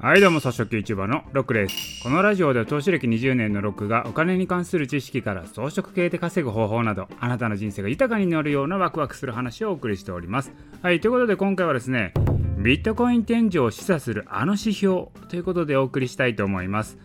はいどうも、草食 YouTuber のロックです。このラジオでは投資歴20年のロックがお金に関する知識から装飾系で稼ぐ方法など、あなたの人生が豊かになるようなワクワクする話をお送りしております。はい、ということで今回はですね、ビットコイン天井を示唆するあの指標ということでお送りしたいと思います。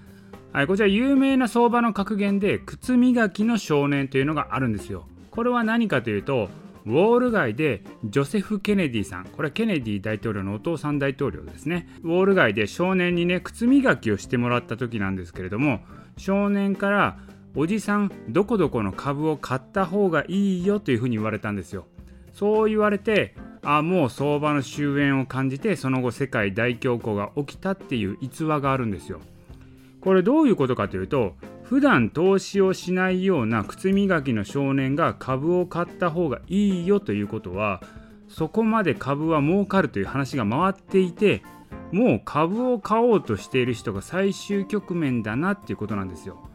はい、こちら有名な相場の格言で、靴磨きの少年というのがあるんですよ。これは何かというと、ウォール街でジョセフ・ケネディさん。これはケネディ大統領のお父さん大統領ですね。ウォール街で少年にね靴磨きをしてもらった時なんですけれども少年からおじさんどこどこの株を買った方がいいよというふうに言われたんですよ。そう言われてあもう相場の終焉を感じてその後世界大恐慌が起きたっていう逸話があるんですよ。これどういうことかというと普段投資をしないような靴磨きの少年が株を買った方がいいよということはそこまで株は儲かるという話が回っていてもう株を買おうとしている人が最終局面だなっていうことなんですよ。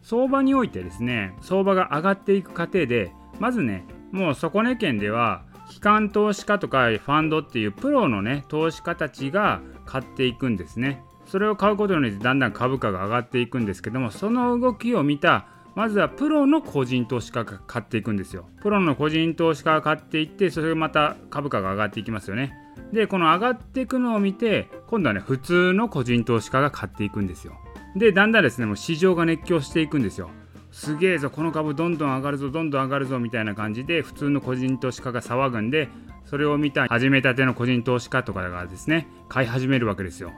相場においてですね相場が上がっていく過程でまずねもう底値圏では機関投資家とかファンドっていうプロのね投資家たちが買っていくんですね。それを買うことによってだんだん株価が上がっていくんですけどもその動きを見たまずはプロの個人投資家が買っていくんですよ。プロの個人投資家が買っていってそれがまた株価が上がっていきますよね。でこの上がっていくのを見て今度はね普通の個人投資家が買っていくんですよ。でだんだんですねもう市場が熱狂していくんですよ。すげえぞこの株どんどん上がるぞどんどん上がるぞみたいな感じで普通の個人投資家が騒ぐんでそれを見た始めたての個人投資家とかがですね買い始めるわけですよ。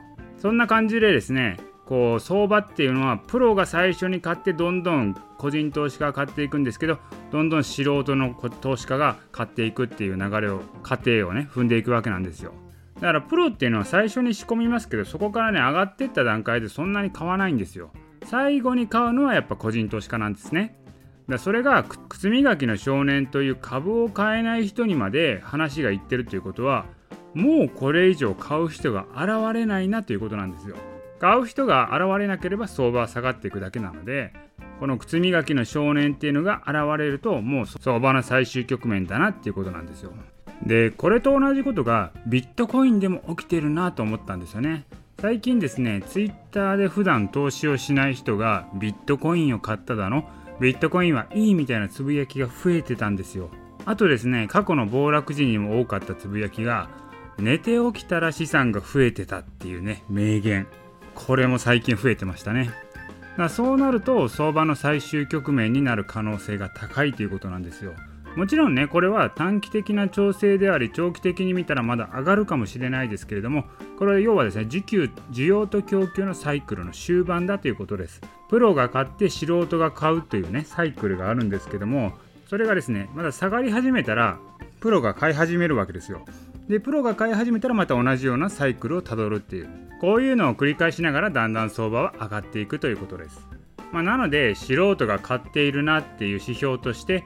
そんな感じでですねこう相場っていうのはプロが最初に買ってどんどん個人投資家が買っていくんですけどどんどん素人の投資家が買っていくっていう流れを過程をね踏んでいくわけなんですよ。だからプロっていうのは最初に仕込みますけどそこからね上がってった段階でそんなに買わないんですよ。最後に買うのはやっぱ個人投資家なんですね。だそれが靴磨きの少年という株を買えない人にまで話がいってるということはもうこれ以上買う人が現れないなということなんですよ。買う人が現れなければ相場は下がっていくだけなのでこの靴磨きの少年っていうのが現れるともう相場の最終局面だなっていうことなんですよ。でこれと同じことがビットコインでも起きてるなと思ったんですよね。最近ですねツイッターで普段投資をしない人がビットコインを買っただのビットコインはいいみたいなつぶやきが増えてたんですよ。あとですね過去の暴落時にも多かったつぶやきが寝て起きたら資産が増えてたっていうね名言。これも最近増えてましたね。だそうなると相場の最終局面になる可能性が高いということなんですよ。もちろんねこれは短期的な調整であり長期的に見たらまだ上がるかもしれないですけれどもこれは要はですね需給需要と供給のサイクルの終盤だということです。プロが買って素人が買うというねサイクルがあるんですけどもそれがですねまだ下がり始めたらプロが買い始めるわけですよ。でプロが買い始めたらまた同じようなサイクルをたどるっていう。こういうのを繰り返しながらだんだん相場は上がっていくということです、まあ、なので素人が買っているなっていう指標として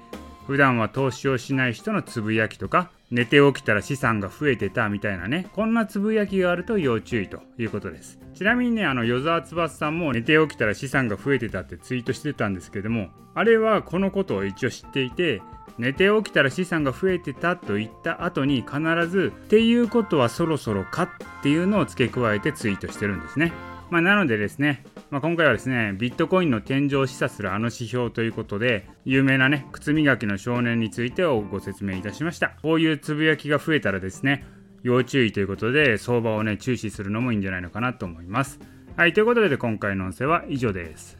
普段は投資をしない人のつぶやきとか寝て起きたら資産が増えてたみたいなねこんなつぶやきがあると要注意ということですちなみにねあの与沢翼さんも寝て起きたら資産が増えてたってツイートしてたんですけどもあれはこのことを一応知っていて寝て起きたら資産が増えてたと言った後に必ず「っていうことはそろそろか」っていうのを付け加えてツイートしてるんですね。まあ、なのでですね、まあ、今回はですねビットコインの天井を示唆するあの指標ということで有名なね靴磨きの少年についてをご説明いたしました。こういうつぶやきが増えたらですね要注意ということで相場をね注視するのもいいんじゃないのかなと思います。はいということで今回の音声は以上です。